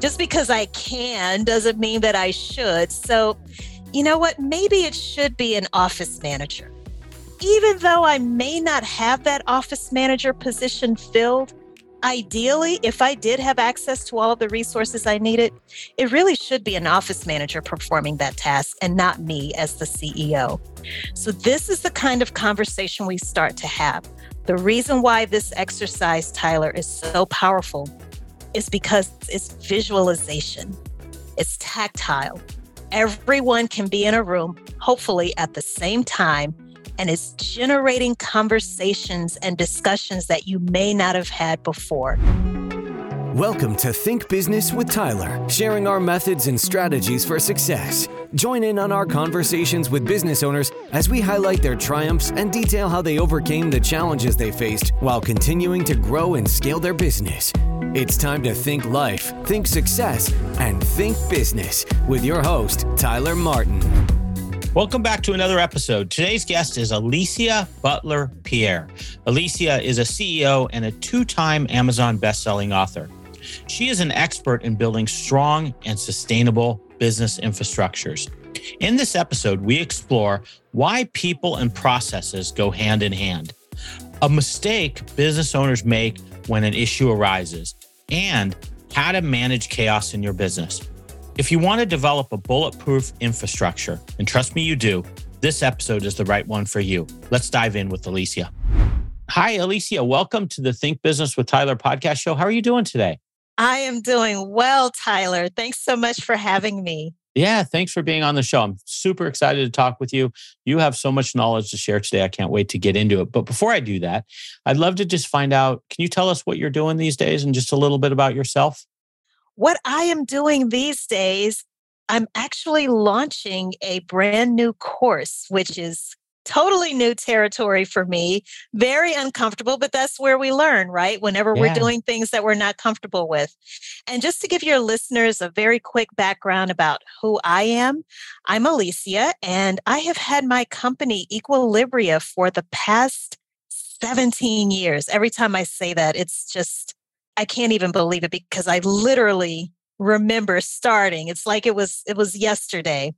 Just because I can doesn't mean that I should. So, you know what? Maybe it should be an office manager. Even though I may not have that office manager position filled, ideally, if I did have access to all of the resources I needed, it really should be an office manager performing that task and not me as the CEO. So, this is the kind of conversation we start to have. The reason why this exercise, Tyler, is so powerful is because it's visualization, it's tactile. Everyone can be in a room, hopefully at the same time, and it's generating conversations and discussions that you may not have had before. Welcome to Think Business with Tyler, sharing our methods and strategies for success. Join in on our conversations with business owners as we highlight their triumphs and detail how they overcame the challenges they faced while continuing to grow and scale their business. It's time to think life, think success, and think business with your host, Tyler Martin. Welcome back to another episode. Today's guest is Alicia Butler Pierre. Alicia is a CEO and a two time Amazon bestselling author. She is an expert in building strong and sustainable business infrastructures. In this episode, we explore why people and processes go hand in hand, a mistake business owners make when an issue arises, and how to manage chaos in your business. If you want to develop a bulletproof infrastructure, and trust me, you do, this episode is the right one for you. Let's dive in with Alicia. Hi, Alicia. Welcome to the Think Business with Tyler podcast show. How are you doing today? I am doing well, Tyler. Thanks so much for having me. Yeah, thanks for being on the show. I'm super excited to talk with you. You have so much knowledge to share today. I can't wait to get into it. But before I do that, I'd love to just find out can you tell us what you're doing these days and just a little bit about yourself? What I am doing these days, I'm actually launching a brand new course, which is totally new territory for me, very uncomfortable, but that's where we learn, right? Whenever yeah. we're doing things that we're not comfortable with. And just to give your listeners a very quick background about who I am, I'm Alicia, and I have had my company Equilibria for the past 17 years. Every time I say that, it's just, I can't even believe it because I literally remember starting it's like it was it was yesterday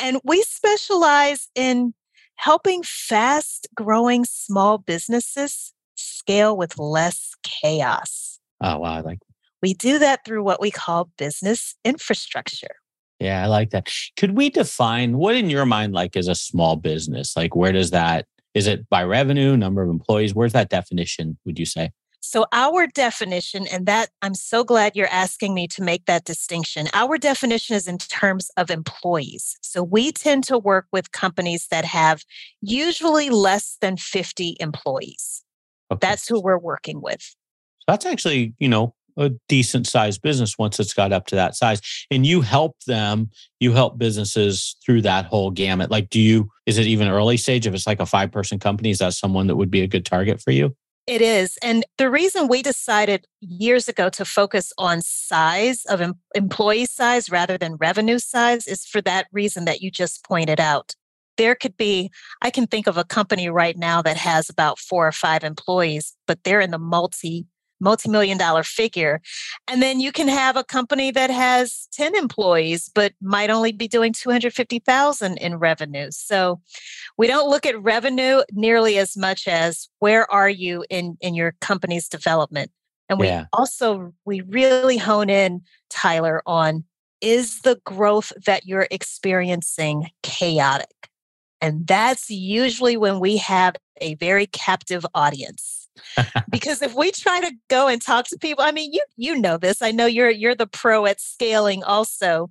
and we specialize in helping fast growing small businesses scale with less chaos. Oh, wow. I like we do that through what we call business infrastructure. Yeah, I like that. Could we define what in your mind like is a small business? Like where does that is it by revenue, number of employees? Where's that definition, would you say? So, our definition, and that I'm so glad you're asking me to make that distinction. Our definition is in terms of employees. So, we tend to work with companies that have usually less than 50 employees. Okay. That's who we're working with. So that's actually, you know, a decent sized business once it's got up to that size. And you help them, you help businesses through that whole gamut. Like, do you, is it even early stage? If it's like a five person company, is that someone that would be a good target for you? It is. And the reason we decided years ago to focus on size of em- employee size rather than revenue size is for that reason that you just pointed out. There could be, I can think of a company right now that has about four or five employees, but they're in the multi multi-million dollar figure and then you can have a company that has 10 employees but might only be doing 250,000 in revenue so we don't look at revenue nearly as much as where are you in in your company's development and we yeah. also we really hone in Tyler on is the growth that you're experiencing chaotic and that's usually when we have a very captive audience. Because if we try to go and talk to people, I mean, you you know this. I know you're you're the pro at scaling also.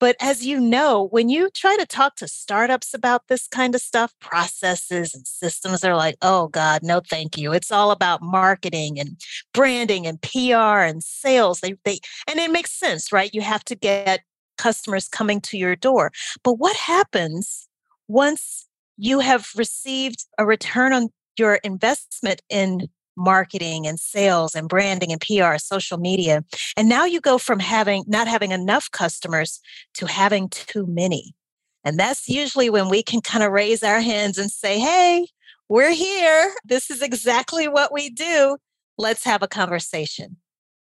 But as you know, when you try to talk to startups about this kind of stuff, processes and systems they're like, oh God, no, thank you. It's all about marketing and branding and PR and sales. They they and it makes sense, right? You have to get customers coming to your door. But what happens once you have received a return on your investment in marketing and sales and branding and PR, social media, and now you go from having not having enough customers to having too many. And that's usually when we can kind of raise our hands and say, hey, we're here. This is exactly what we do. Let's have a conversation.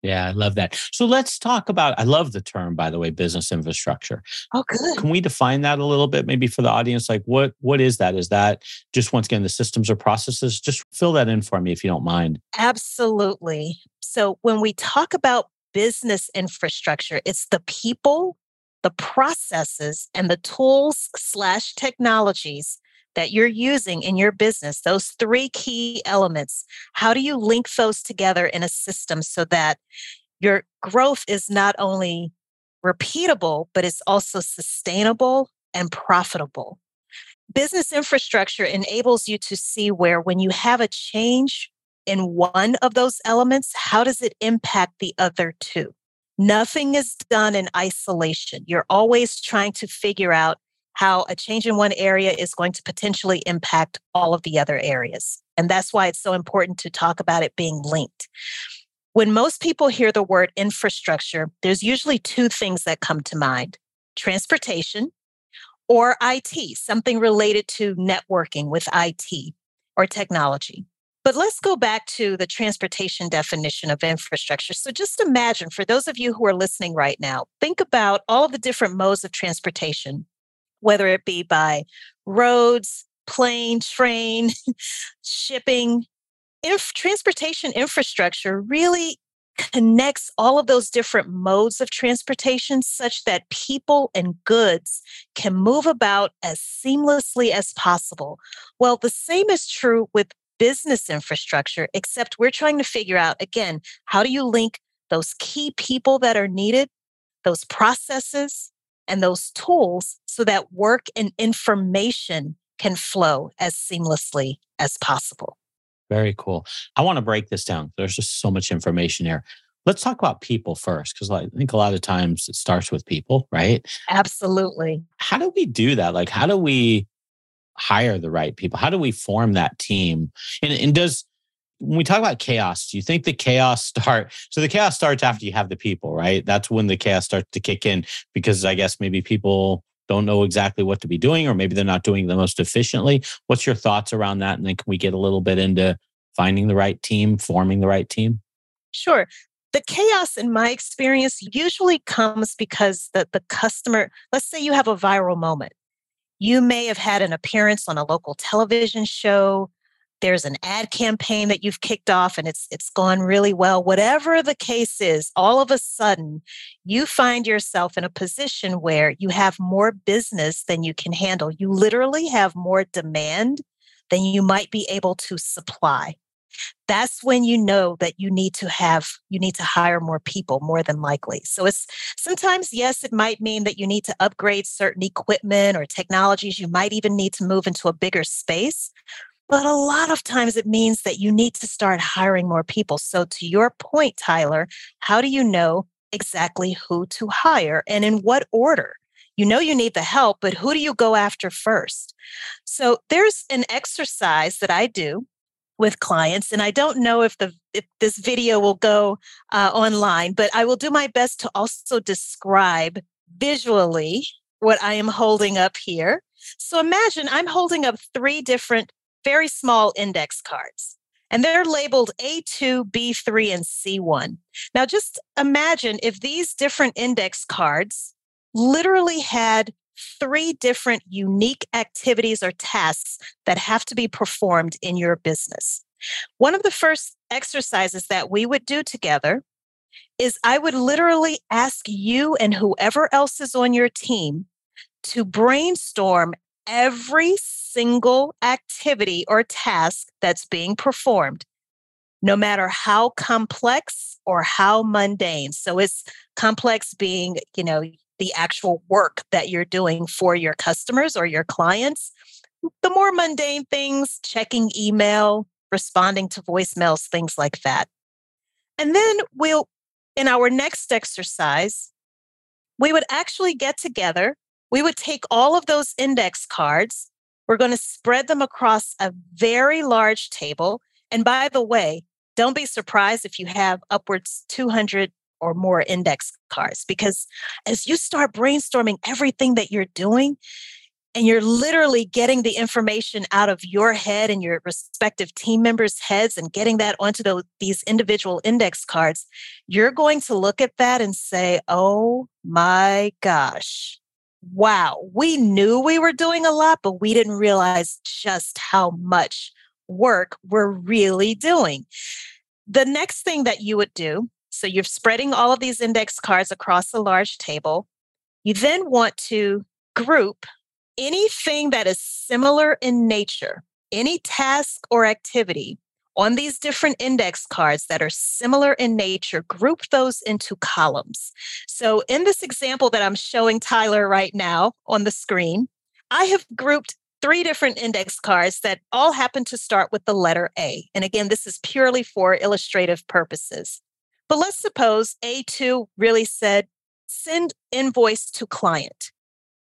Yeah, I love that. So let's talk about. I love the term, by the way, business infrastructure. Oh, good. Can we define that a little bit, maybe for the audience? Like, what what is that? Is that just once again the systems or processes? Just fill that in for me, if you don't mind. Absolutely. So when we talk about business infrastructure, it's the people, the processes, and the tools slash technologies that you're using in your business, those three key elements, how do you link those together in a system so that your growth is not only repeatable, but it's also sustainable and profitable? Business infrastructure enables you to see where, when you have a change in one of those elements, how does it impact the other two? Nothing is done in isolation. You're always trying to figure out how a change in one area is going to potentially impact all of the other areas. And that's why it's so important to talk about it being linked. When most people hear the word infrastructure, there's usually two things that come to mind transportation or IT, something related to networking with IT or technology. But let's go back to the transportation definition of infrastructure. So just imagine, for those of you who are listening right now, think about all the different modes of transportation whether it be by roads, plane, train, shipping. Transportation infrastructure really connects all of those different modes of transportation such that people and goods can move about as seamlessly as possible. Well, the same is true with business infrastructure, except we're trying to figure out again, how do you link those key people that are needed, those processes, and those tools so that work and information can flow as seamlessly as possible. Very cool. I want to break this down. There's just so much information here. Let's talk about people first, because I think a lot of times it starts with people, right? Absolutely. How do we do that? Like, how do we hire the right people? How do we form that team? And, and does when we talk about chaos, do you think the chaos start? So the chaos starts after you have the people, right? That's when the chaos starts to kick in because I guess maybe people don't know exactly what to be doing, or maybe they're not doing the most efficiently. What's your thoughts around that? And then can we get a little bit into finding the right team, forming the right team? Sure. The chaos, in my experience, usually comes because the, the customer, let's say you have a viral moment. You may have had an appearance on a local television show there's an ad campaign that you've kicked off and it's it's gone really well. Whatever the case is all of a sudden you find yourself in a position where you have more business than you can handle. You literally have more demand than you might be able to supply. That's when you know that you need to have you need to hire more people more than likely. So it's sometimes yes it might mean that you need to upgrade certain equipment or technologies. You might even need to move into a bigger space but a lot of times it means that you need to start hiring more people. So, to your point, Tyler, how do you know exactly who to hire and in what order? You know you need the help, but who do you go after first? So, there's an exercise that I do with clients and i don't know if the if this video will go uh, online but i will do my best to also describe visually what i am holding up here so imagine i'm holding up three different very small index cards. and they're labeled A2, B3, and C1. Now, just imagine if these different index cards literally had three different unique activities or tasks that have to be performed in your business. One of the first exercises that we would do together is I would literally ask you and whoever else is on your team to brainstorm every single activity or task that's being performed, no matter how complex or how mundane. So it's complex being, you know, the actual work that you're doing for your customers or your clients. The more mundane things, checking email, responding to voicemails, things like that. And then we'll, in our next exercise, we would actually get together. We would take all of those index cards. We're going to spread them across a very large table. And by the way, don't be surprised if you have upwards 200 or more index cards because as you start brainstorming everything that you're doing and you're literally getting the information out of your head and your respective team members' heads and getting that onto the, these individual index cards, you're going to look at that and say, oh my gosh, wow, we knew we were doing a lot, but we didn't realize just how much work we're really doing. The next thing that you would do so you're spreading all of these index cards across a large table. You then want to group anything that is similar in nature, any task or activity on these different index cards that are similar in nature, group those into columns. So, in this example that I'm showing Tyler right now on the screen, I have grouped three different index cards that all happen to start with the letter A. And again, this is purely for illustrative purposes. But let's suppose A2 really said, send invoice to client.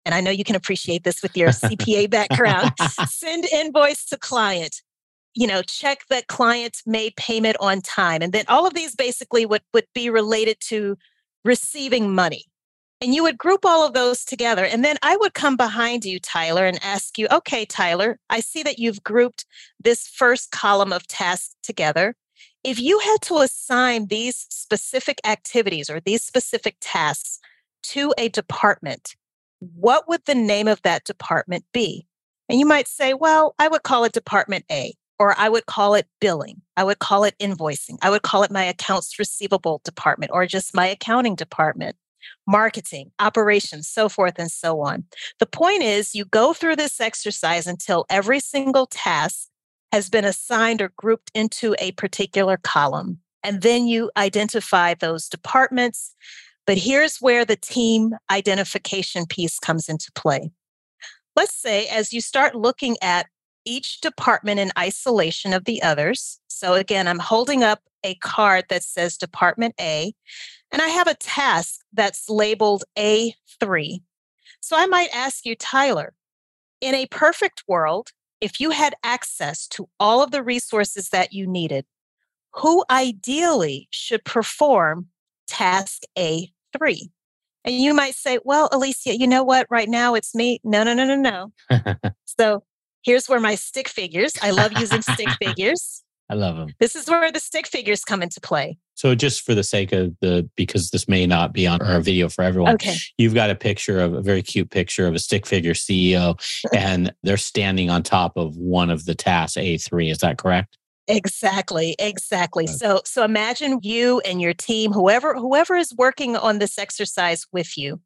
And I know you can appreciate this with your CPA background. send invoice to client. You know, check that clients made payment on time. And then all of these basically would, would be related to receiving money. And you would group all of those together. And then I would come behind you, Tyler, and ask you, okay, Tyler, I see that you've grouped this first column of tasks together. If you had to assign these specific activities or these specific tasks to a department, what would the name of that department be? And you might say, well, I would call it Department A, or I would call it billing. I would call it invoicing. I would call it my accounts receivable department, or just my accounting department, marketing, operations, so forth and so on. The point is, you go through this exercise until every single task has been assigned or grouped into a particular column. And then you identify those departments. But here's where the team identification piece comes into play. Let's say, as you start looking at each department in isolation of the others. So, again, I'm holding up a card that says Department A, and I have a task that's labeled A3. So, I might ask you, Tyler, in a perfect world, if you had access to all of the resources that you needed, who ideally should perform task A3? And you might say, well, Alicia, you know what? Right now it's me. No, no, no, no, no. so here's where my stick figures, I love using stick figures. I love them. This is where the stick figures come into play. So, just for the sake of the, because this may not be on our video for everyone, okay. you've got a picture of a very cute picture of a stick figure CEO, and they're standing on top of one of the tasks A3. Is that correct? Exactly, exactly. Okay. So, so imagine you and your team, whoever whoever is working on this exercise with you.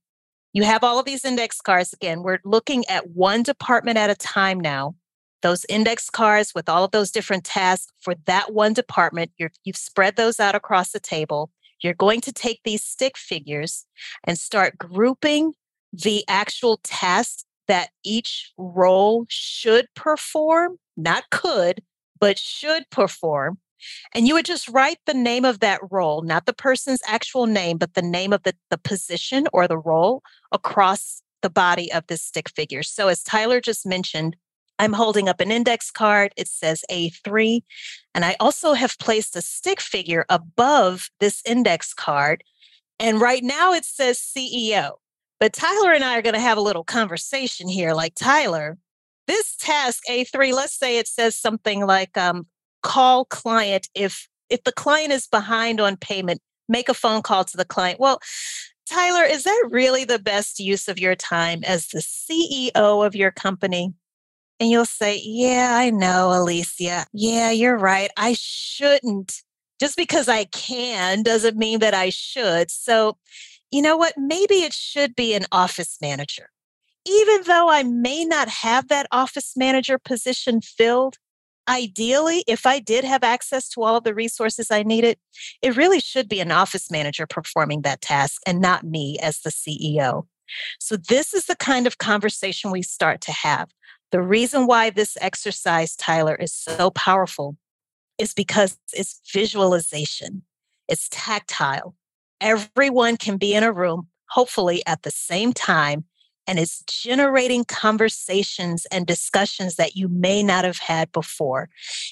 You have all of these index cards. Again, we're looking at one department at a time now those index cards with all of those different tasks for that one department. you have spread those out across the table. You're going to take these stick figures and start grouping the actual tasks that each role should perform, not could, but should perform. And you would just write the name of that role, not the person's actual name, but the name of the, the position or the role across the body of this stick figure. So, as Tyler just mentioned, I'm holding up an index card. It says A3. And I also have placed a stick figure above this index card. And right now it says CEO. But Tyler and I are going to have a little conversation here. Like, Tyler, this task A3, let's say it says something like um, call client if if the client is behind on payment, make a phone call to the client. Well, Tyler, is that really the best use of your time as the CEO of your company? And you'll say, Yeah, I know, Alicia. Yeah, you're right. I shouldn't. Just because I can doesn't mean that I should. So, you know what? Maybe it should be an office manager. Even though I may not have that office manager position filled, ideally, if I did have access to all of the resources I needed, it really should be an office manager performing that task and not me as the CEO. So, this is the kind of conversation we start to have. The reason why this exercise, Tyler, is so powerful is because it's visualization, it's tactile. Everyone can be in a room, hopefully at the same time, and it's generating conversations and discussions that you may not have had before.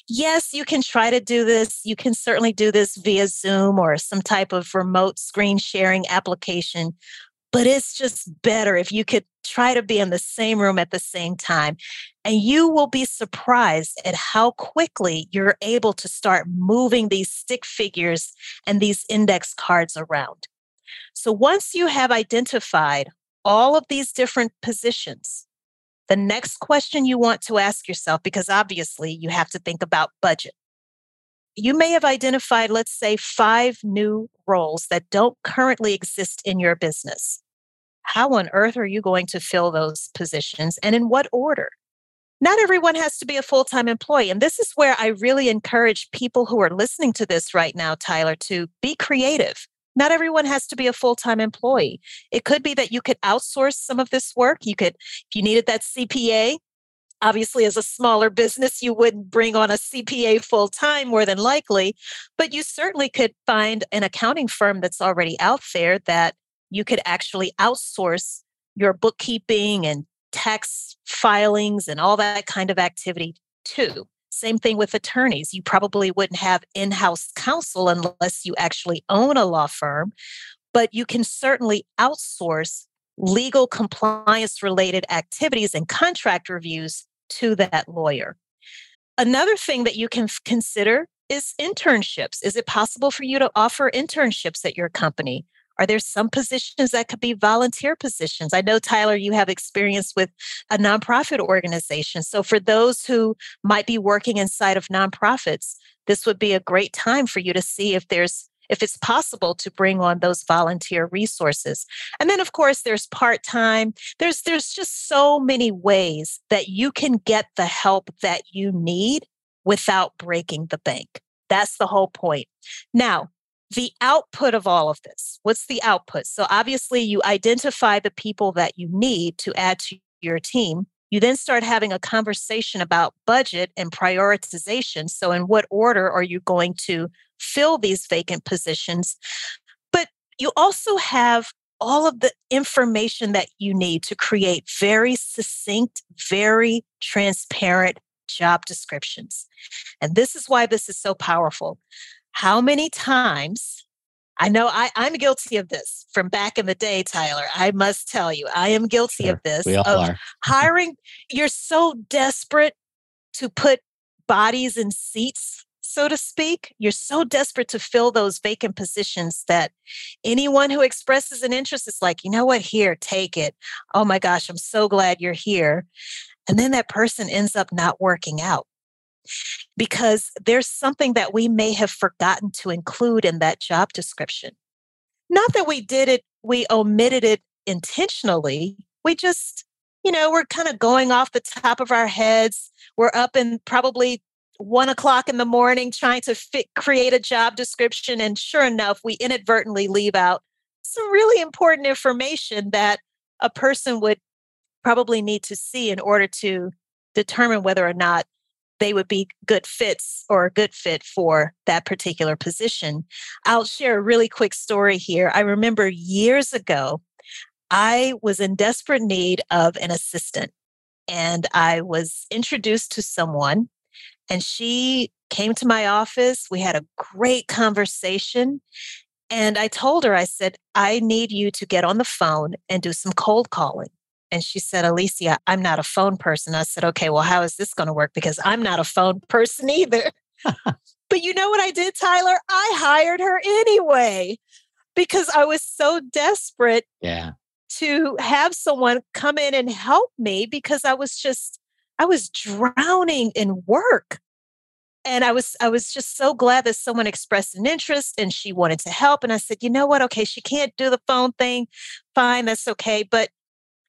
Yes, you can try to do this. You can certainly do this via Zoom or some type of remote screen sharing application, but it's just better if you could try to be in the same room at the same time. And you will be surprised at how quickly you're able to start moving these stick figures and these index cards around. So once you have identified all of these different positions, the next question you want to ask yourself, because obviously you have to think about budget. You may have identified, let's say, five new roles that don't currently exist in your business. How on earth are you going to fill those positions and in what order? Not everyone has to be a full time employee. And this is where I really encourage people who are listening to this right now, Tyler, to be creative. Not everyone has to be a full time employee. It could be that you could outsource some of this work. You could, if you needed that CPA, obviously as a smaller business you wouldn't bring on a cpa full time more than likely but you certainly could find an accounting firm that's already out there that you could actually outsource your bookkeeping and tax filings and all that kind of activity too same thing with attorneys. You probably wouldn't have in house counsel unless you actually own a law firm, but you can certainly outsource legal compliance related activities and contract reviews to that lawyer. Another thing that you can consider is internships. Is it possible for you to offer internships at your company? Are there some positions that could be volunteer positions? I know, Tyler, you have experience with a nonprofit organization. So, for those who might be working inside of nonprofits, this would be a great time for you to see if there's if it's possible to bring on those volunteer resources and then of course there's part-time there's there's just so many ways that you can get the help that you need without breaking the bank that's the whole point now the output of all of this what's the output? So obviously you identify the people that you need to add to your team. You then start having a conversation about budget and prioritization. So in what order are you going to fill these vacant positions? But you also have all of the information that you need to create very succinct very transparent job descriptions. And this is why this is so powerful how many times I know I, I'm guilty of this from back in the day, Tyler. I must tell you, I am guilty sure. of this. We all of are. hiring. You're so desperate to put bodies in seats, so to speak. You're so desperate to fill those vacant positions that anyone who expresses an interest is like, you know what, here, take it. Oh my gosh, I'm so glad you're here. And then that person ends up not working out because there's something that we may have forgotten to include in that job description. Not that we did it, we omitted it intentionally. We just, you know, we're kind of going off the top of our heads. We're up in probably one o'clock in the morning trying to fit, create a job description. And sure enough, we inadvertently leave out some really important information that a person would probably need to see in order to determine whether or not they would be good fits or a good fit for that particular position. I'll share a really quick story here. I remember years ago, I was in desperate need of an assistant, and I was introduced to someone, and she came to my office. We had a great conversation. And I told her, I said, I need you to get on the phone and do some cold calling. And she said, Alicia, I'm not a phone person. I said, okay, well, how is this going to work? Because I'm not a phone person either. but you know what I did, Tyler? I hired her anyway because I was so desperate yeah. to have someone come in and help me because I was just I was drowning in work. And I was I was just so glad that someone expressed an interest and she wanted to help and I said, "You know what? Okay, she can't do the phone thing. Fine, that's okay." But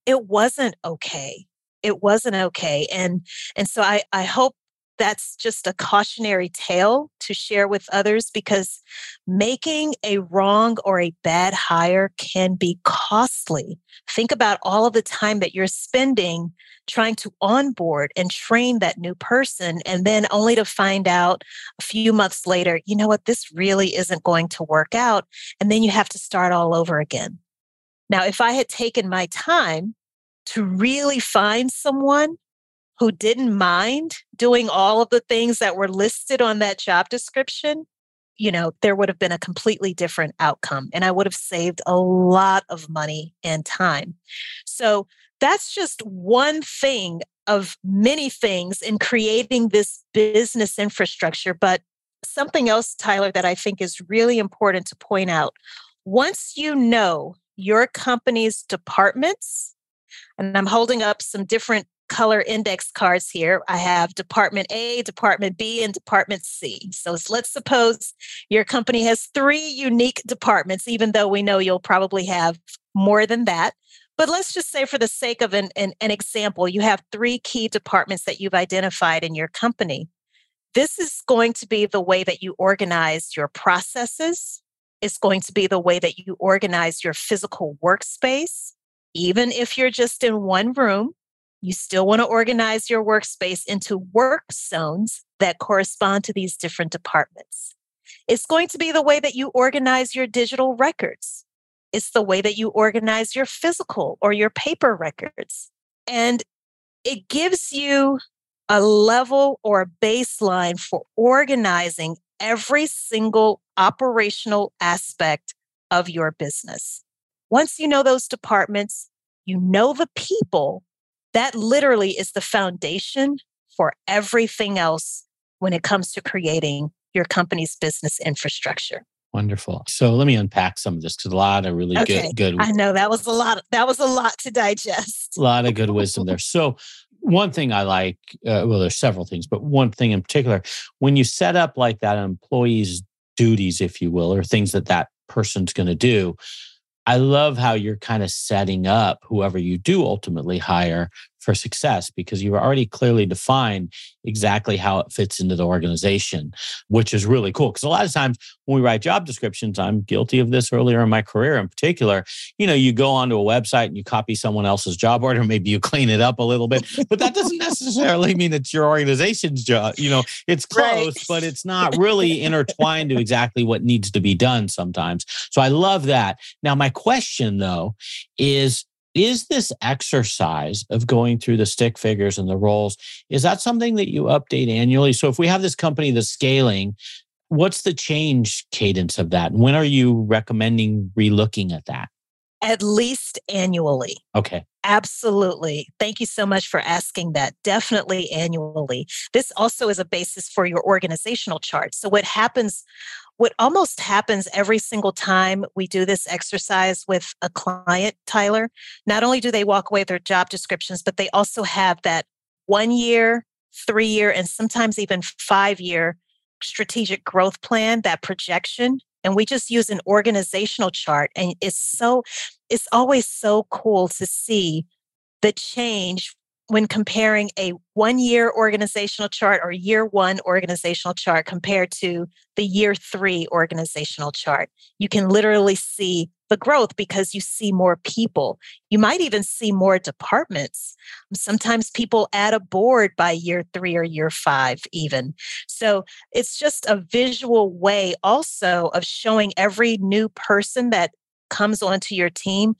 it wasn't okay. It wasn't okay. And and so I I hope that's just a cautionary tale to share with others because making a wrong or a bad hire can be costly. Think about all of the time that you're spending trying to onboard and train that new person, and then only to find out a few months later, you know what, this really isn't going to work out. And then you have to start all over again. Now, if I had taken my time to really find someone who didn't mind doing all of the things that were listed on that job description, you know, there would have been a completely different outcome and I would have saved a lot of money and time. So that's just one thing of many things in creating this business infrastructure. But something else, Tyler, that I think is really important to point out once you know your company's departments, and I'm holding up some different color index cards here. I have Department A, Department B, and Department C. So let's suppose your company has three unique departments, even though we know you'll probably have more than that. But let's just say, for the sake of an, an, an example, you have three key departments that you've identified in your company. This is going to be the way that you organize your processes. It's going to be the way that you organize your physical workspace. Even if you're just in one room, you still want to organize your workspace into work zones that correspond to these different departments. It's going to be the way that you organize your digital records. It's the way that you organize your physical or your paper records. And it gives you a level or a baseline for organizing every single operational aspect of your business. Once you know those departments, you know the people that literally is the foundation for everything else when it comes to creating your company's business infrastructure. Wonderful. So let me unpack some of this because a lot of really okay. good, good. I know that was a lot. That was a lot to digest. A lot of good wisdom there. So one thing I like, uh, well, there's several things, but one thing in particular, when you set up like that employee's duties, if you will, or things that that person's going to do, I love how you're kind of setting up whoever you do ultimately hire for success because you've already clearly defined exactly how it fits into the organization, which is really cool. Because a lot of times when we write job descriptions, I'm guilty of this earlier in my career in particular. You know, you go onto a website and you copy someone else's job order, maybe you clean it up a little bit, but that doesn't necessarily mean it's your organization's job. You know, it's close, right. but it's not really intertwined to exactly what needs to be done sometimes. So I love that. Now, my question though is is this exercise of going through the stick figures and the roles is that something that you update annually? So if we have this company that's scaling what's the change cadence of that? When are you recommending relooking at that? At least annually. Okay Absolutely. Thank you so much for asking that. Definitely annually. This also is a basis for your organizational chart. So, what happens what almost happens every single time we do this exercise with a client, Tyler, not only do they walk away with their job descriptions, but they also have that one year, three year, and sometimes even five year strategic growth plan, that projection. And we just use an organizational chart. And it's so, it's always so cool to see the change when comparing a one year organizational chart or year one organizational chart compared to the year three organizational chart, you can literally see the growth because you see more people. You might even see more departments. Sometimes people add a board by year three or year five, even. So it's just a visual way also of showing every new person that comes onto your team.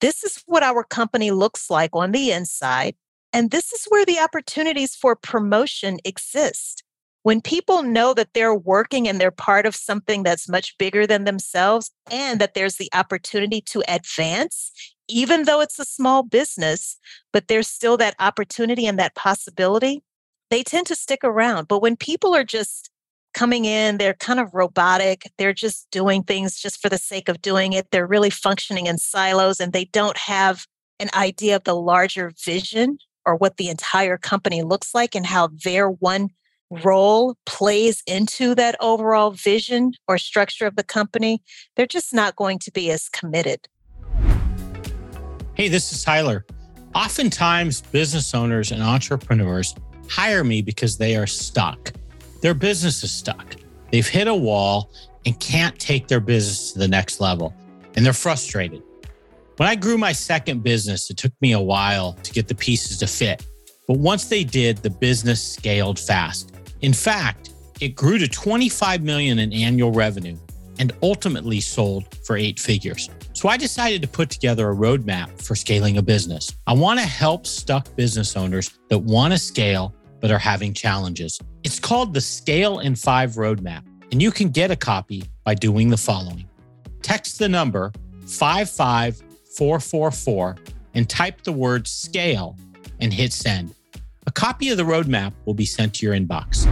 This is what our company looks like on the inside and this is where the opportunities for promotion exist. When people know that they're working and they're part of something that's much bigger than themselves, and that there's the opportunity to advance, even though it's a small business, but there's still that opportunity and that possibility, they tend to stick around. But when people are just coming in, they're kind of robotic. They're just doing things just for the sake of doing it. They're really functioning in silos and they don't have an idea of the larger vision or what the entire company looks like and how their one role plays into that overall vision or structure of the company, they're just not going to be as committed. Hey, this is Tyler. Oftentimes, business owners and entrepreneurs hire me because they are stuck. Their business is stuck. They've hit a wall and can't take their business to the next level, and they're frustrated. When I grew my second business, it took me a while to get the pieces to fit. But once they did, the business scaled fast. In fact, it grew to 25 million in annual revenue and ultimately sold for eight figures. So I decided to put together a roadmap for scaling a business. I want to help stuck business owners that want to scale but are having challenges. It's called the Scale in 5 Roadmap, and you can get a copy by doing the following. Text the number 55444 and type the word scale and hit send. A copy of the roadmap will be sent to your inbox.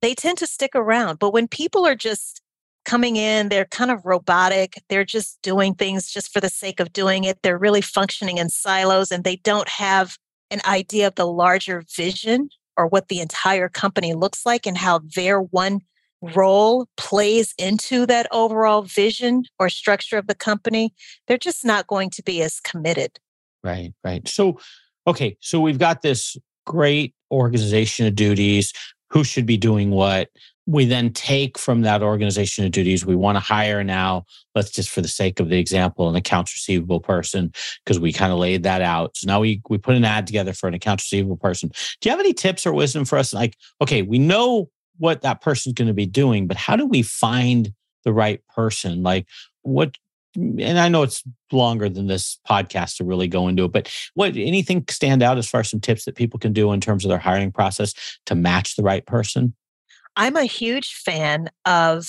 They tend to stick around, but when people are just coming in, they're kind of robotic, they're just doing things just for the sake of doing it, they're really functioning in silos and they don't have an idea of the larger vision or what the entire company looks like and how their one role plays into that overall vision or structure of the company, they're just not going to be as committed. Right, right. So, okay, so we've got this great organization of duties, who should be doing what. We then take from that organization of duties, we want to hire now, let's just for the sake of the example, an accounts receivable person, because we kind of laid that out. So now we we put an ad together for an accounts receivable person. Do you have any tips or wisdom for us? Like, okay, we know what that person's going to be doing, but how do we find the right person? Like, what and I know it's longer than this podcast to really go into it, but what anything stand out as far as some tips that people can do in terms of their hiring process to match the right person? I'm a huge fan of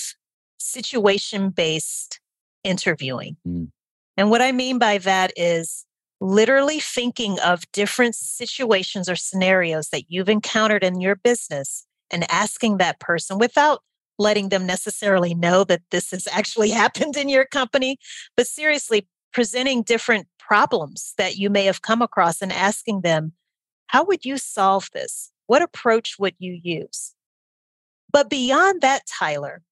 situation based interviewing. Mm. And what I mean by that is literally thinking of different situations or scenarios that you've encountered in your business and asking that person without letting them necessarily know that this has actually happened in your company, but seriously presenting different problems that you may have come across and asking them, how would you solve this? What approach would you use? But beyond that, Tyler,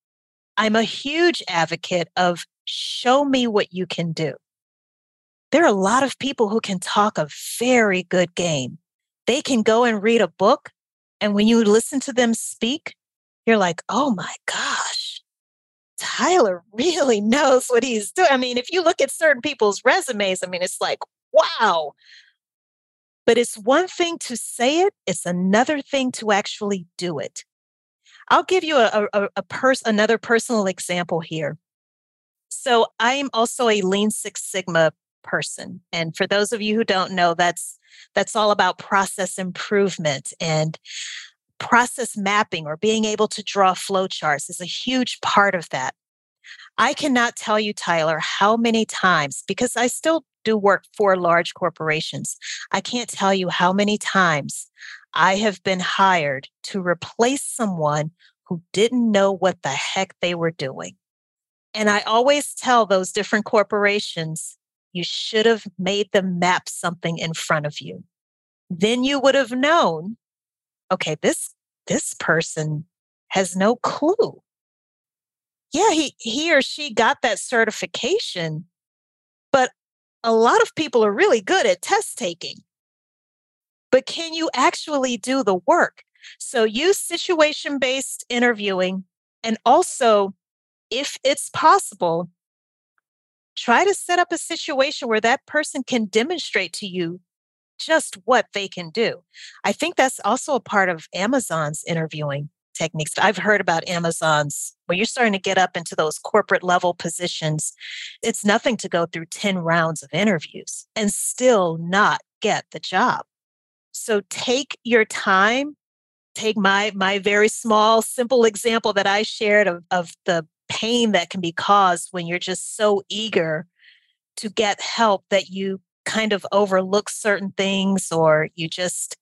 I'm a huge advocate of show me what you can do. There are a lot of people who can talk a very good game. They can go and read a book, and when you listen to them speak, you're like, oh my gosh, Tyler really knows what he's doing. I mean, if you look at certain people's resumes, I mean, it's like, wow. But it's one thing to say it, it's another thing to actually do it. I'll give you a, a, a pers- another personal example here. So I'm also a Lean Six Sigma person. And for those of you who don't know, that's that's all about process improvement and process mapping or being able to draw flowcharts is a huge part of that. I cannot tell you, Tyler, how many times, because I still do work for large corporations, I can't tell you how many times I have been hired to replace someone who didn't know what the heck they were doing. And I always tell those different corporations, you should have made them map something in front of you. Then you would have known okay, this this person has no clue. Yeah, he he or she got that certification, but a lot of people are really good at test taking. But can you actually do the work? So use situation based interviewing and also if it's possible try to set up a situation where that person can demonstrate to you just what they can do. I think that's also a part of Amazon's interviewing techniques. I've heard about Amazon's when you're starting to get up into those corporate level positions, it's nothing to go through 10 rounds of interviews and still not get the job. So take your time. Take my my very small, simple example that I shared of, of the pain that can be caused when you're just so eager to get help that you kind of overlook certain things or you just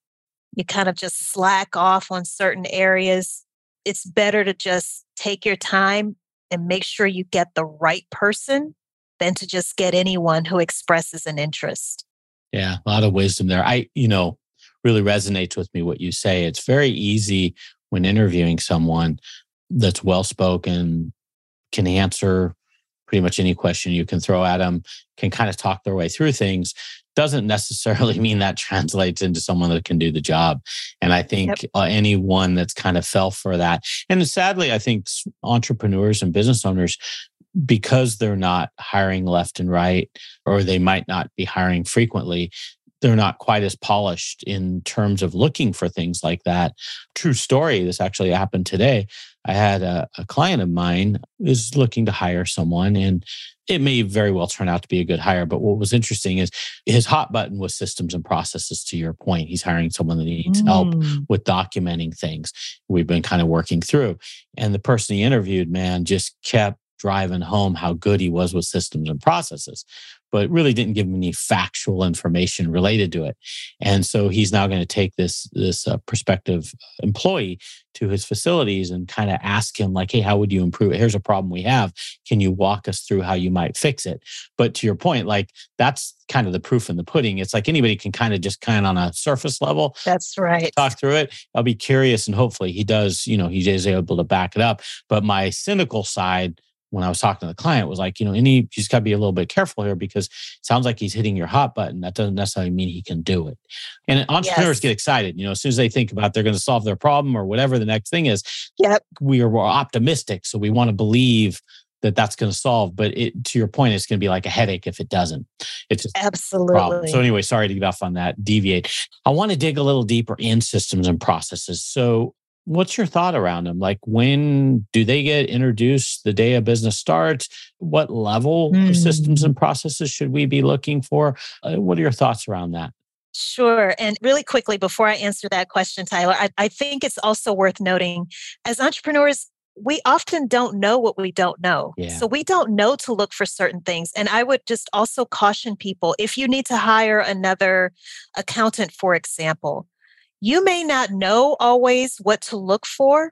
you kind of just slack off on certain areas. It's better to just take your time and make sure you get the right person than to just get anyone who expresses an interest. Yeah, a lot of wisdom there. I, you know, really resonates with me what you say. It's very easy when interviewing someone that's well spoken, can answer pretty much any question you can throw at them, can kind of talk their way through things. Doesn't necessarily mean that translates into someone that can do the job. And I think yep. uh, anyone that's kind of fell for that, and sadly, I think entrepreneurs and business owners because they're not hiring left and right, or they might not be hiring frequently, they're not quite as polished in terms of looking for things like that. True story. This actually happened today. I had a, a client of mine is looking to hire someone, and it may very well turn out to be a good hire. But what was interesting is his hot button was systems and processes. To your point, he's hiring someone that needs mm. help with documenting things. We've been kind of working through, and the person he interviewed, man, just kept driving home how good he was with systems and processes, but really didn't give him any factual information related to it. And so he's now going to take this this uh, prospective employee to his facilities and kind of ask him like, "Hey, how would you improve it? Here's a problem we have. Can you walk us through how you might fix it?" But to your point, like that's kind of the proof in the pudding. It's like anybody can kind of just kind of on a surface level. That's right. Talk through it. I'll be curious, and hopefully he does. You know, he is able to back it up. But my cynical side when I was talking to the client was like, you know, any you just got to be a little bit careful here because it sounds like he's hitting your hot button. That doesn't necessarily mean he can do it. And entrepreneurs yes. get excited, you know, as soon as they think about they're going to solve their problem or whatever the next thing is. Yep. We are optimistic, so we want to believe that that's going to solve. But it, to your point, it's going to be like a headache if it doesn't. It's just absolutely. So anyway, sorry to get off on that. Deviate. I want to dig a little deeper in systems and processes. So What's your thought around them? Like, when do they get introduced the day a business starts? What level mm. of systems and hmm. processes should we be looking for? Uh, what are your thoughts around that? Sure. And really quickly, before I answer that question, Tyler, I, I think it's also worth noting as entrepreneurs, we often don't know what we don't know. Yeah. So we don't know to look for certain things. And I would just also caution people if you need to hire another accountant, for example, you may not know always what to look for.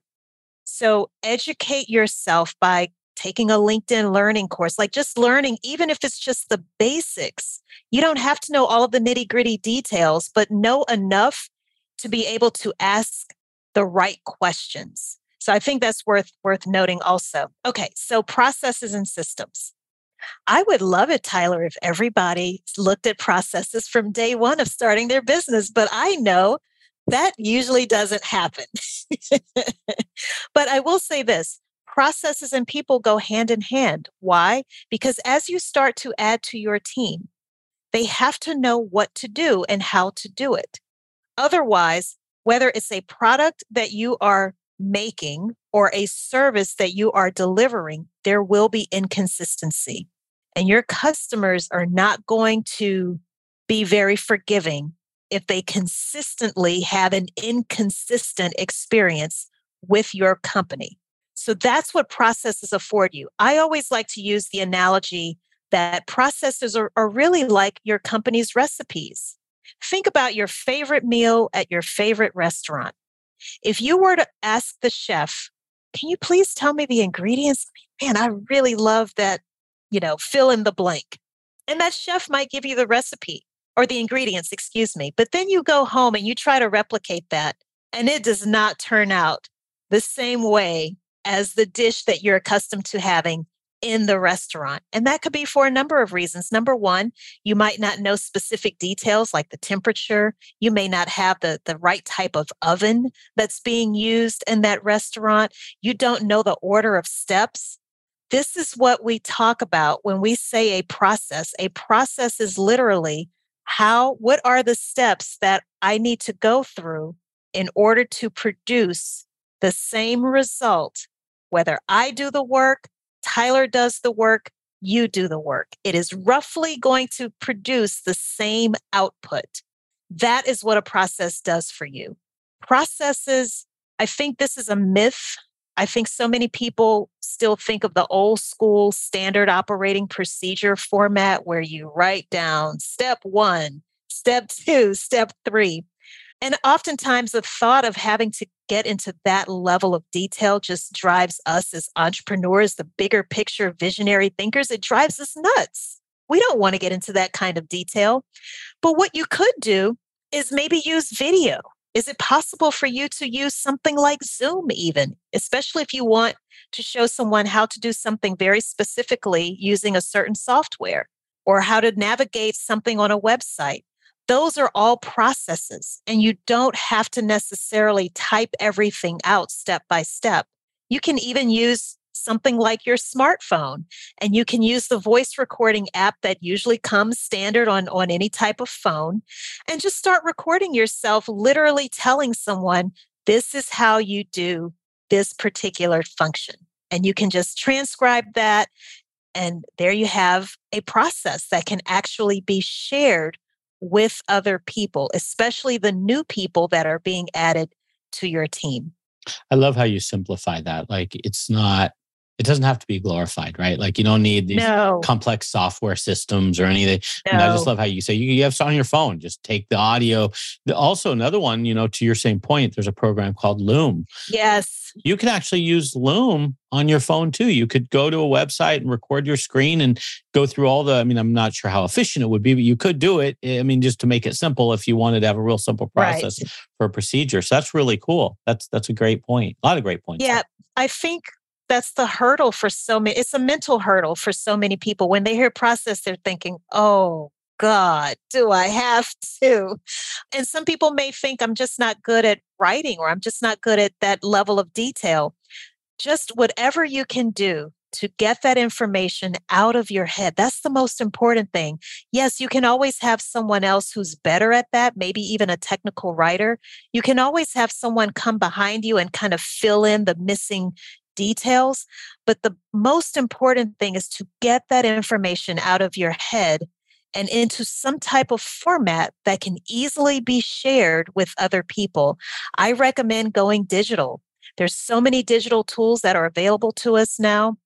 So educate yourself by taking a LinkedIn learning course, like just learning, even if it's just the basics. You don't have to know all of the nitty gritty details, but know enough to be able to ask the right questions. So I think that's worth worth noting also. Okay, so processes and systems. I would love it, Tyler, if everybody looked at processes from day one of starting their business. But I know that usually doesn't happen. but I will say this processes and people go hand in hand. Why? Because as you start to add to your team, they have to know what to do and how to do it. Otherwise, whether it's a product that you are making or a service that you are delivering, there will be inconsistency. And your customers are not going to be very forgiving if they consistently have an inconsistent experience with your company. So that's what processes afford you. I always like to use the analogy that processes are, are really like your company's recipes. Think about your favorite meal at your favorite restaurant. If you were to ask the chef, can you please tell me the ingredients? Man, I really love that, you know, fill in the blank. And that chef might give you the recipe or the ingredients, excuse me. But then you go home and you try to replicate that, and it does not turn out the same way as the dish that you're accustomed to having in the restaurant. And that could be for a number of reasons. Number one, you might not know specific details like the temperature. You may not have the, the right type of oven that's being used in that restaurant. You don't know the order of steps. This is what we talk about when we say a process. A process is literally how what are the steps that i need to go through in order to produce the same result? Whether i do the work tyler does the work you do the work. It is roughly going to produce the same output. That is what a process does for you. Processes i think this is a myth I think so many people still think of the old school standard operating procedure format where you write down step one, step two, step three. And oftentimes, the thought of having to get into that level of detail just drives us as entrepreneurs, the bigger picture visionary thinkers, it drives us nuts. We don't want to get into that kind of detail. But what you could do is maybe use video. Is it possible for you to use something like Zoom, even, especially if you want to show someone how to do something very specifically using a certain software or how to navigate something on a website? Those are all processes, and you don't have to necessarily type everything out step by step. You can even use something like your smartphone and you can use the voice recording app that usually comes standard on, on any type of phone and just start recording yourself literally telling someone this is how you do this particular function and you can just transcribe that and there you have a process that can actually be shared with other people, especially the new people that are being added to your team. I love how you simplify that. Like it's not it doesn't have to be glorified, right? Like you don't need these no. complex software systems or anything. No. I just love how you say you, you have something on your phone, just take the audio. Also, another one, you know, to your same point, there's a program called Loom. Yes. You can actually use Loom on your phone too. You could go to a website and record your screen and go through all the, I mean, I'm not sure how efficient it would be, but you could do it. I mean, just to make it simple if you wanted to have a real simple process right. for a procedure. So that's really cool. That's that's a great point. A lot of great points. Yeah. I think that's the hurdle for so many. It's a mental hurdle for so many people. When they hear process, they're thinking, oh, God, do I have to? And some people may think I'm just not good at writing or I'm just not good at that level of detail. Just whatever you can do to get that information out of your head. That's the most important thing. Yes, you can always have someone else who's better at that, maybe even a technical writer. You can always have someone come behind you and kind of fill in the missing details. But the most important thing is to get that information out of your head and into some type of format that can easily be shared with other people. I recommend going digital. There's so many digital tools that are available to us now.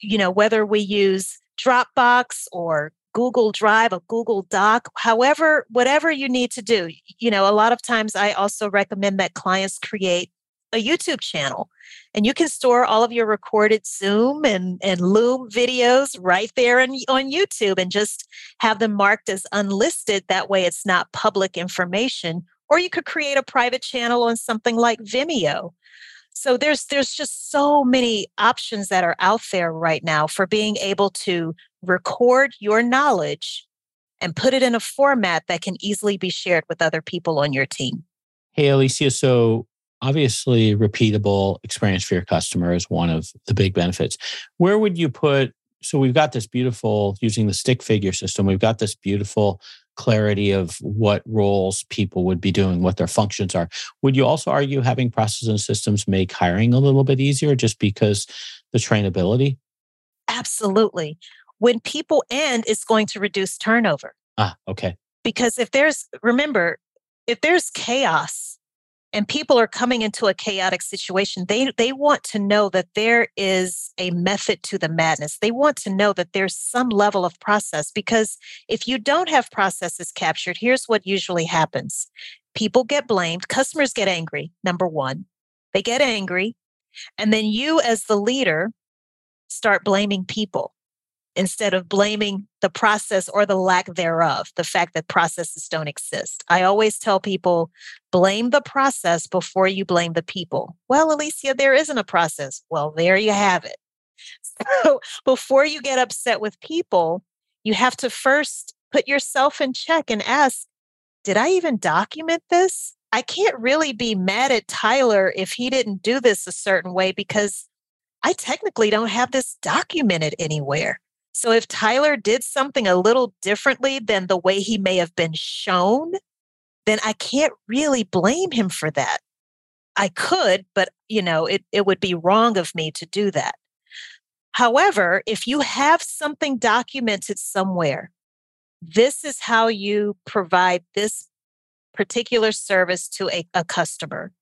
You know, whether we use Dropbox or Google Drive, a Google Doc, however, whatever you need to do. You know, a lot of times I also recommend that clients create a YouTube channel and you can store all of your recorded Zoom and, and Loom videos right there in, on YouTube and just have them marked as unlisted. That way it's not public information. Or you could create a private channel on something like Vimeo. So there's there's just so many options that are out there right now for being able to record your knowledge and put it in a format that can easily be shared with other people on your team. Hey Alicia, so obviously repeatable experience for your customer is one of the big benefits. Where would you put so we've got this beautiful using the stick figure system we've got this beautiful clarity of what roles people would be doing what their functions are. Would you also argue having processes and systems make hiring a little bit easier just because the trainability? Absolutely. When people end it's going to reduce turnover. Ah okay. Because if there's remember if there's chaos and people are coming into a chaotic situation they they want to know that there is a method to the madness. They want to know that there's some level of process because if you don't have processes captured here's what usually happens. People get blamed customers get angry number 1 they get angry and then you as the leader start blaming people instead of blaming the process or the lack thereof, the fact that processes don't exist. I always tell people blame the process before you blame the people. Well, Alicia, there isn't a process. Well, there you have it. So before you get upset with people, you have to first put yourself in check and ask, did I even document this? I can't really be mad at Tyler if he didn't do this a certain way because I technically don't have this documented anywhere. So if Tyler did something a little differently than the way he may have been shown, then I can't really blame him for that. I could, but you know, it, it would be wrong of me to do that. However, if you have something documented somewhere, this is how you provide this particular service to a, a customer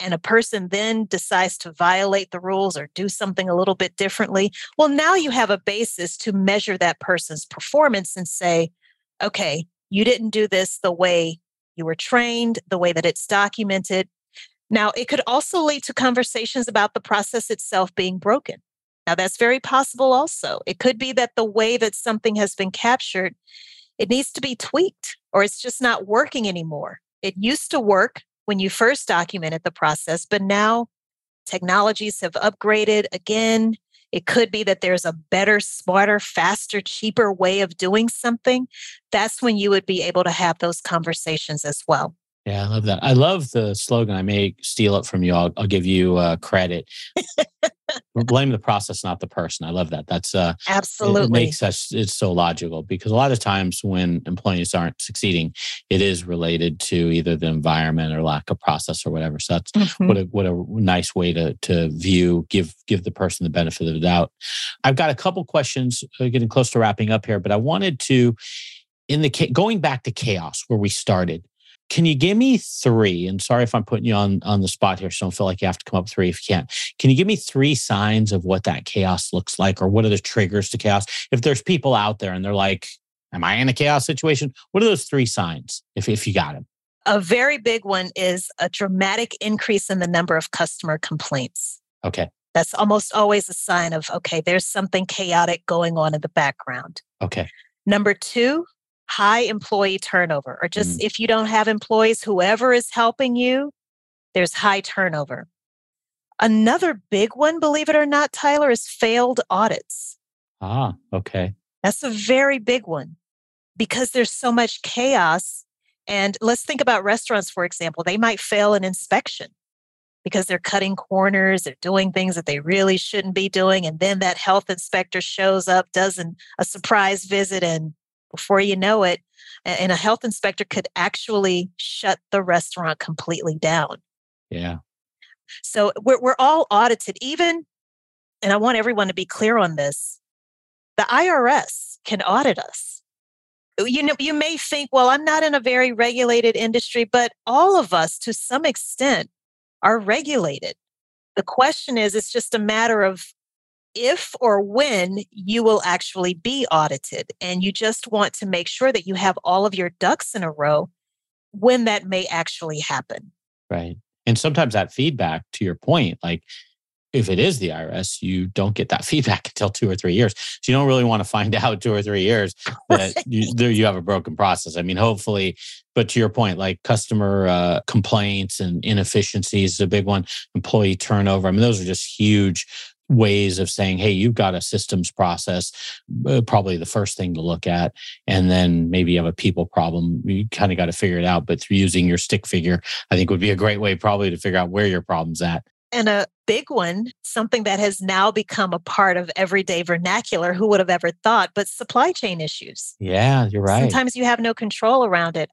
and a person then decides to violate the rules or do something a little bit differently, well, now you have a basis to measure that person's performance and say, okay, you didn't do this the way you were trained, the way that it's documented. Now, it could also lead to conversations about the process itself being broken. Now, that's very possible also. It could be that the way that something has been captured, it needs to be tweaked or it's just not working anymore. It used to work when you first documented the process, but now technologies have upgraded again. It could be that there's a better, smarter, faster, cheaper way of doing something. That's when you would be able to have those conversations as well. Yeah, I love that. I love the slogan. I may steal it from you. I'll, I'll give you uh, credit. Blame the process, not the person. I love that. That's uh, absolutely it, it makes us. It's so logical because a lot of times when employees aren't succeeding, it is related to either the environment or lack of process or whatever. So that's mm-hmm. what a what a nice way to to view give give the person the benefit of the doubt. I've got a couple questions, uh, getting close to wrapping up here, but I wanted to in the going back to chaos where we started can you give me three? And sorry if I'm putting you on on the spot here, so don't feel like you have to come up with three if you can't. Can you give me three signs of what that chaos looks like, or what are the triggers to chaos? If there's people out there and they're like, "Am I in a chaos situation?" What are those three signs? If if you got them. A very big one is a dramatic increase in the number of customer complaints. Okay. That's almost always a sign of okay, there's something chaotic going on in the background. Okay. Number two, high employee turnover, or just mm. if you don't have employees, whoever is helping you, there's high turnover. Another big one, believe it or not, Tyler, is failed audits. Ah, okay. That's a very big one because there's so much chaos. And let's think about restaurants, for example. They might fail an inspection because they're cutting corners, they're doing things that they really shouldn't be doing. And then that health inspector shows up, does an, a surprise visit, and before you know it, and a health inspector could actually shut the restaurant completely down. Yeah. So we're, we're all audited, even, and I want everyone to be clear on this the IRS can audit us. Uh, you know, you may think, well, I'm not in a very regulated industry, but all of us to some extent are regulated. The question is, it's just a matter of if or when you will actually be audited. And you just want to make sure that you have all of your ducks in a row when that may actually happen. Right. And sometimes that feedback, to your point, like if it is the IRS, you don't get that feedback until two or three years. So you don't really want to find out two or three years that you, there you have a broken process. I mean, hopefully, but to your point, like customer uh, complaints and inefficiencies is a big one. Employee turnover. I mean, those are just huge ways of saying, hey, you've got a systems process, uh, probably the first thing to look at. And then maybe you have a people problem. You kind of got to figure it out. But through using your stick figure, I think would be a great way probably to figure out where your problem's at. And a big one, something that has now become a part of everyday vernacular. Who would have ever thought? But supply chain issues. Yeah, you're right. Sometimes you have no control around it.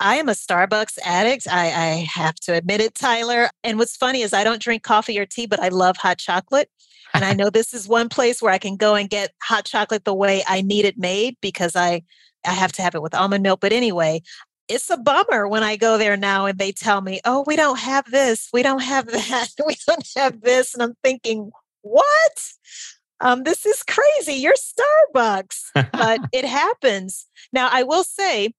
I am a Starbucks addict. I, I have to admit it, Tyler. And what's funny is I don't drink coffee or tea, but I love hot chocolate. And I know this is one place where I can go and get hot chocolate the way I need it made because I I have to have it with almond milk. But anyway, it's a bummer when I go there now and they tell me, "Oh, we don't have this, we don't have that, we don't have this," and I'm thinking, "What? Um, this is crazy. You're Starbucks." but it happens. Now, I will say,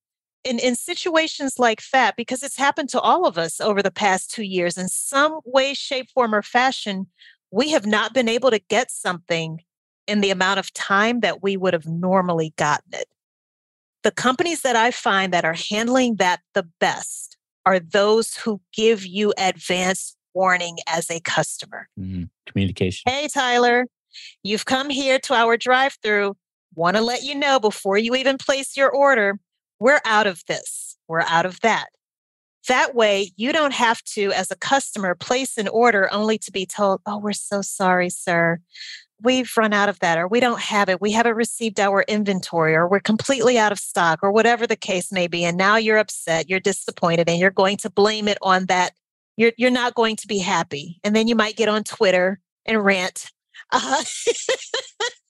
in in situations like that, because it's happened to all of us over the past two years, in some way, shape, form, or fashion, we have not been able to get something in the amount of time that we would have normally gotten it. The companies that I find that are handling that the best are those who give you advance warning as a customer. Mm-hmm. Communication. Hey, Tyler, you've come here to our drive through. Want to let you know before you even place your order, we're out of this, we're out of that. That way, you don't have to, as a customer, place an order only to be told, oh, we're so sorry, sir. We've run out of that, or we don't have it. We haven't received our inventory, or we're completely out of stock, or whatever the case may be. And now you're upset, you're disappointed, and you're going to blame it on that. You're, you're not going to be happy. And then you might get on Twitter and rant. Uh,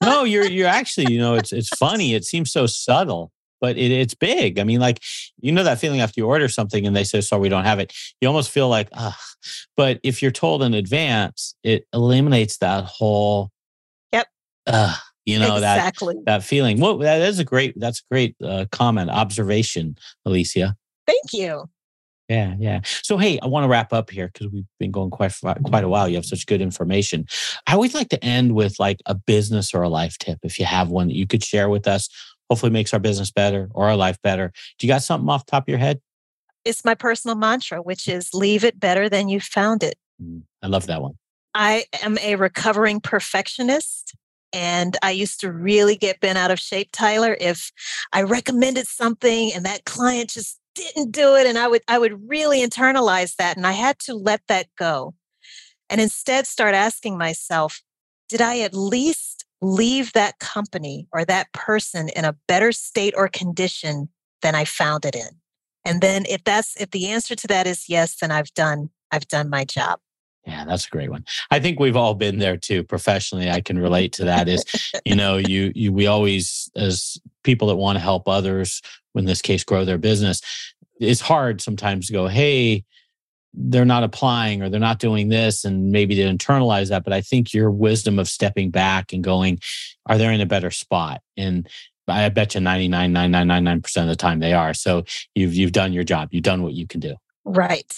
no, you're you're actually, you know, it's it's funny. It seems so subtle but it, it's big. I mean, like, you know, that feeling after you order something and they say, sorry, we don't have it. You almost feel like, ah, but if you're told in advance, it eliminates that whole, yep. Uh, you know, exactly. that, that feeling. Well, that is a great, that's a great uh, comment, observation, Alicia. Thank you. Yeah, yeah. So, hey, I want to wrap up here because we've been going quite quite a while. You have such good information. I always like to end with like a business or a life tip. If you have one that you could share with us, hopefully makes our business better or our life better. Do you got something off the top of your head? It's my personal mantra, which is leave it better than you found it. Mm, I love that one. I am a recovering perfectionist. And I used to really get bent out of shape, Tyler, if I recommended something and that client just didn't do it. And I would I would really internalize that. And I had to let that go. And instead start asking myself, did I at least leave that company or that person in a better state or condition than I found it in? And then if that's if the answer to that is yes, then I've done I've done my job. Yeah, that's a great one. I think we've all been there too. Professionally, I can relate to that. Is you know, you you we always as people that want to help others, in this case, grow their business. It's hard sometimes to go, hey, they're not applying or they're not doing this, and maybe to internalize that. But I think your wisdom of stepping back and going, are they in a better spot? And I bet you 99.9999% of the time they are. So you've you've done your job. You've done what you can do. Right.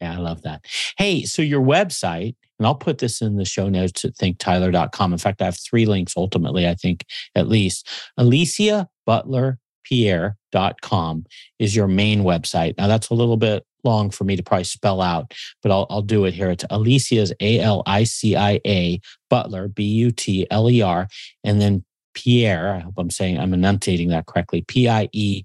Yeah, I love that. Hey, so your website, and I'll put this in the show notes at thinktyler.com. In fact, I have three links ultimately, I think at least. Alicia Butler Pierre.com is your main website. Now that's a little bit long for me to probably spell out, but I'll, I'll do it here. It's Alicia's A L I C I A Butler, B U T L E R, and then Pierre. I hope I'm saying I'm enunciating that correctly. Mm-hmm. P I E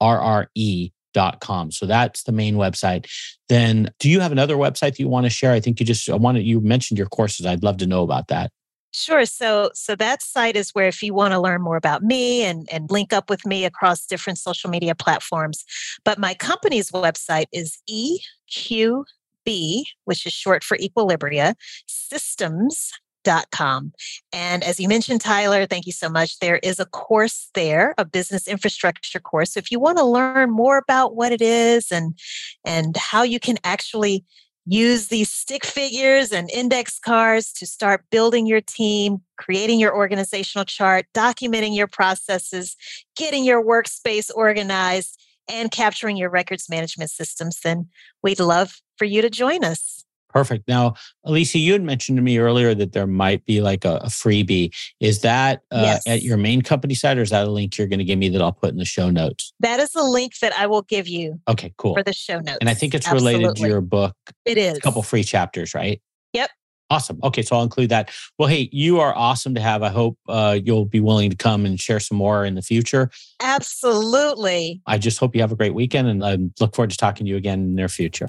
R R E dot com. So that's the main website. Then do you have another website that you want to share? I think you just I wanted you mentioned your courses. I'd love to know about that. Sure. So so that site is where if you want to learn more about me and, and link up with me across different social media platforms. But my company's website is EQB, which is short for Equilibria, systems dot Com. And as you mentioned, Tyler, thank you so much. There is a course there, a business infrastructure course. So if you want to learn more about what it is and and how you can actually use these stick figures and index cards to start building your team, creating your organizational chart, documenting your processes, getting your workspace organized, and capturing your records management systems, then we'd love for you to join us. Perfect. Now, Alicia, you had mentioned to me earlier that there might be like a, a freebie. Is that uh, yes. at your main company site, or is that a link you're going to give me that I'll put in the show notes? That is the link that I will give you. Okay, cool. For the show notes. And I think it's Absolutely. related to your book. It is. A couple free chapters, right? Yep. Awesome. Okay, so I'll include that. Well, hey, you are awesome to have. I hope uh, you'll be willing to come and share some more in the future. Absolutely. I just hope you have a great weekend and I look forward to talking to you again in the near future.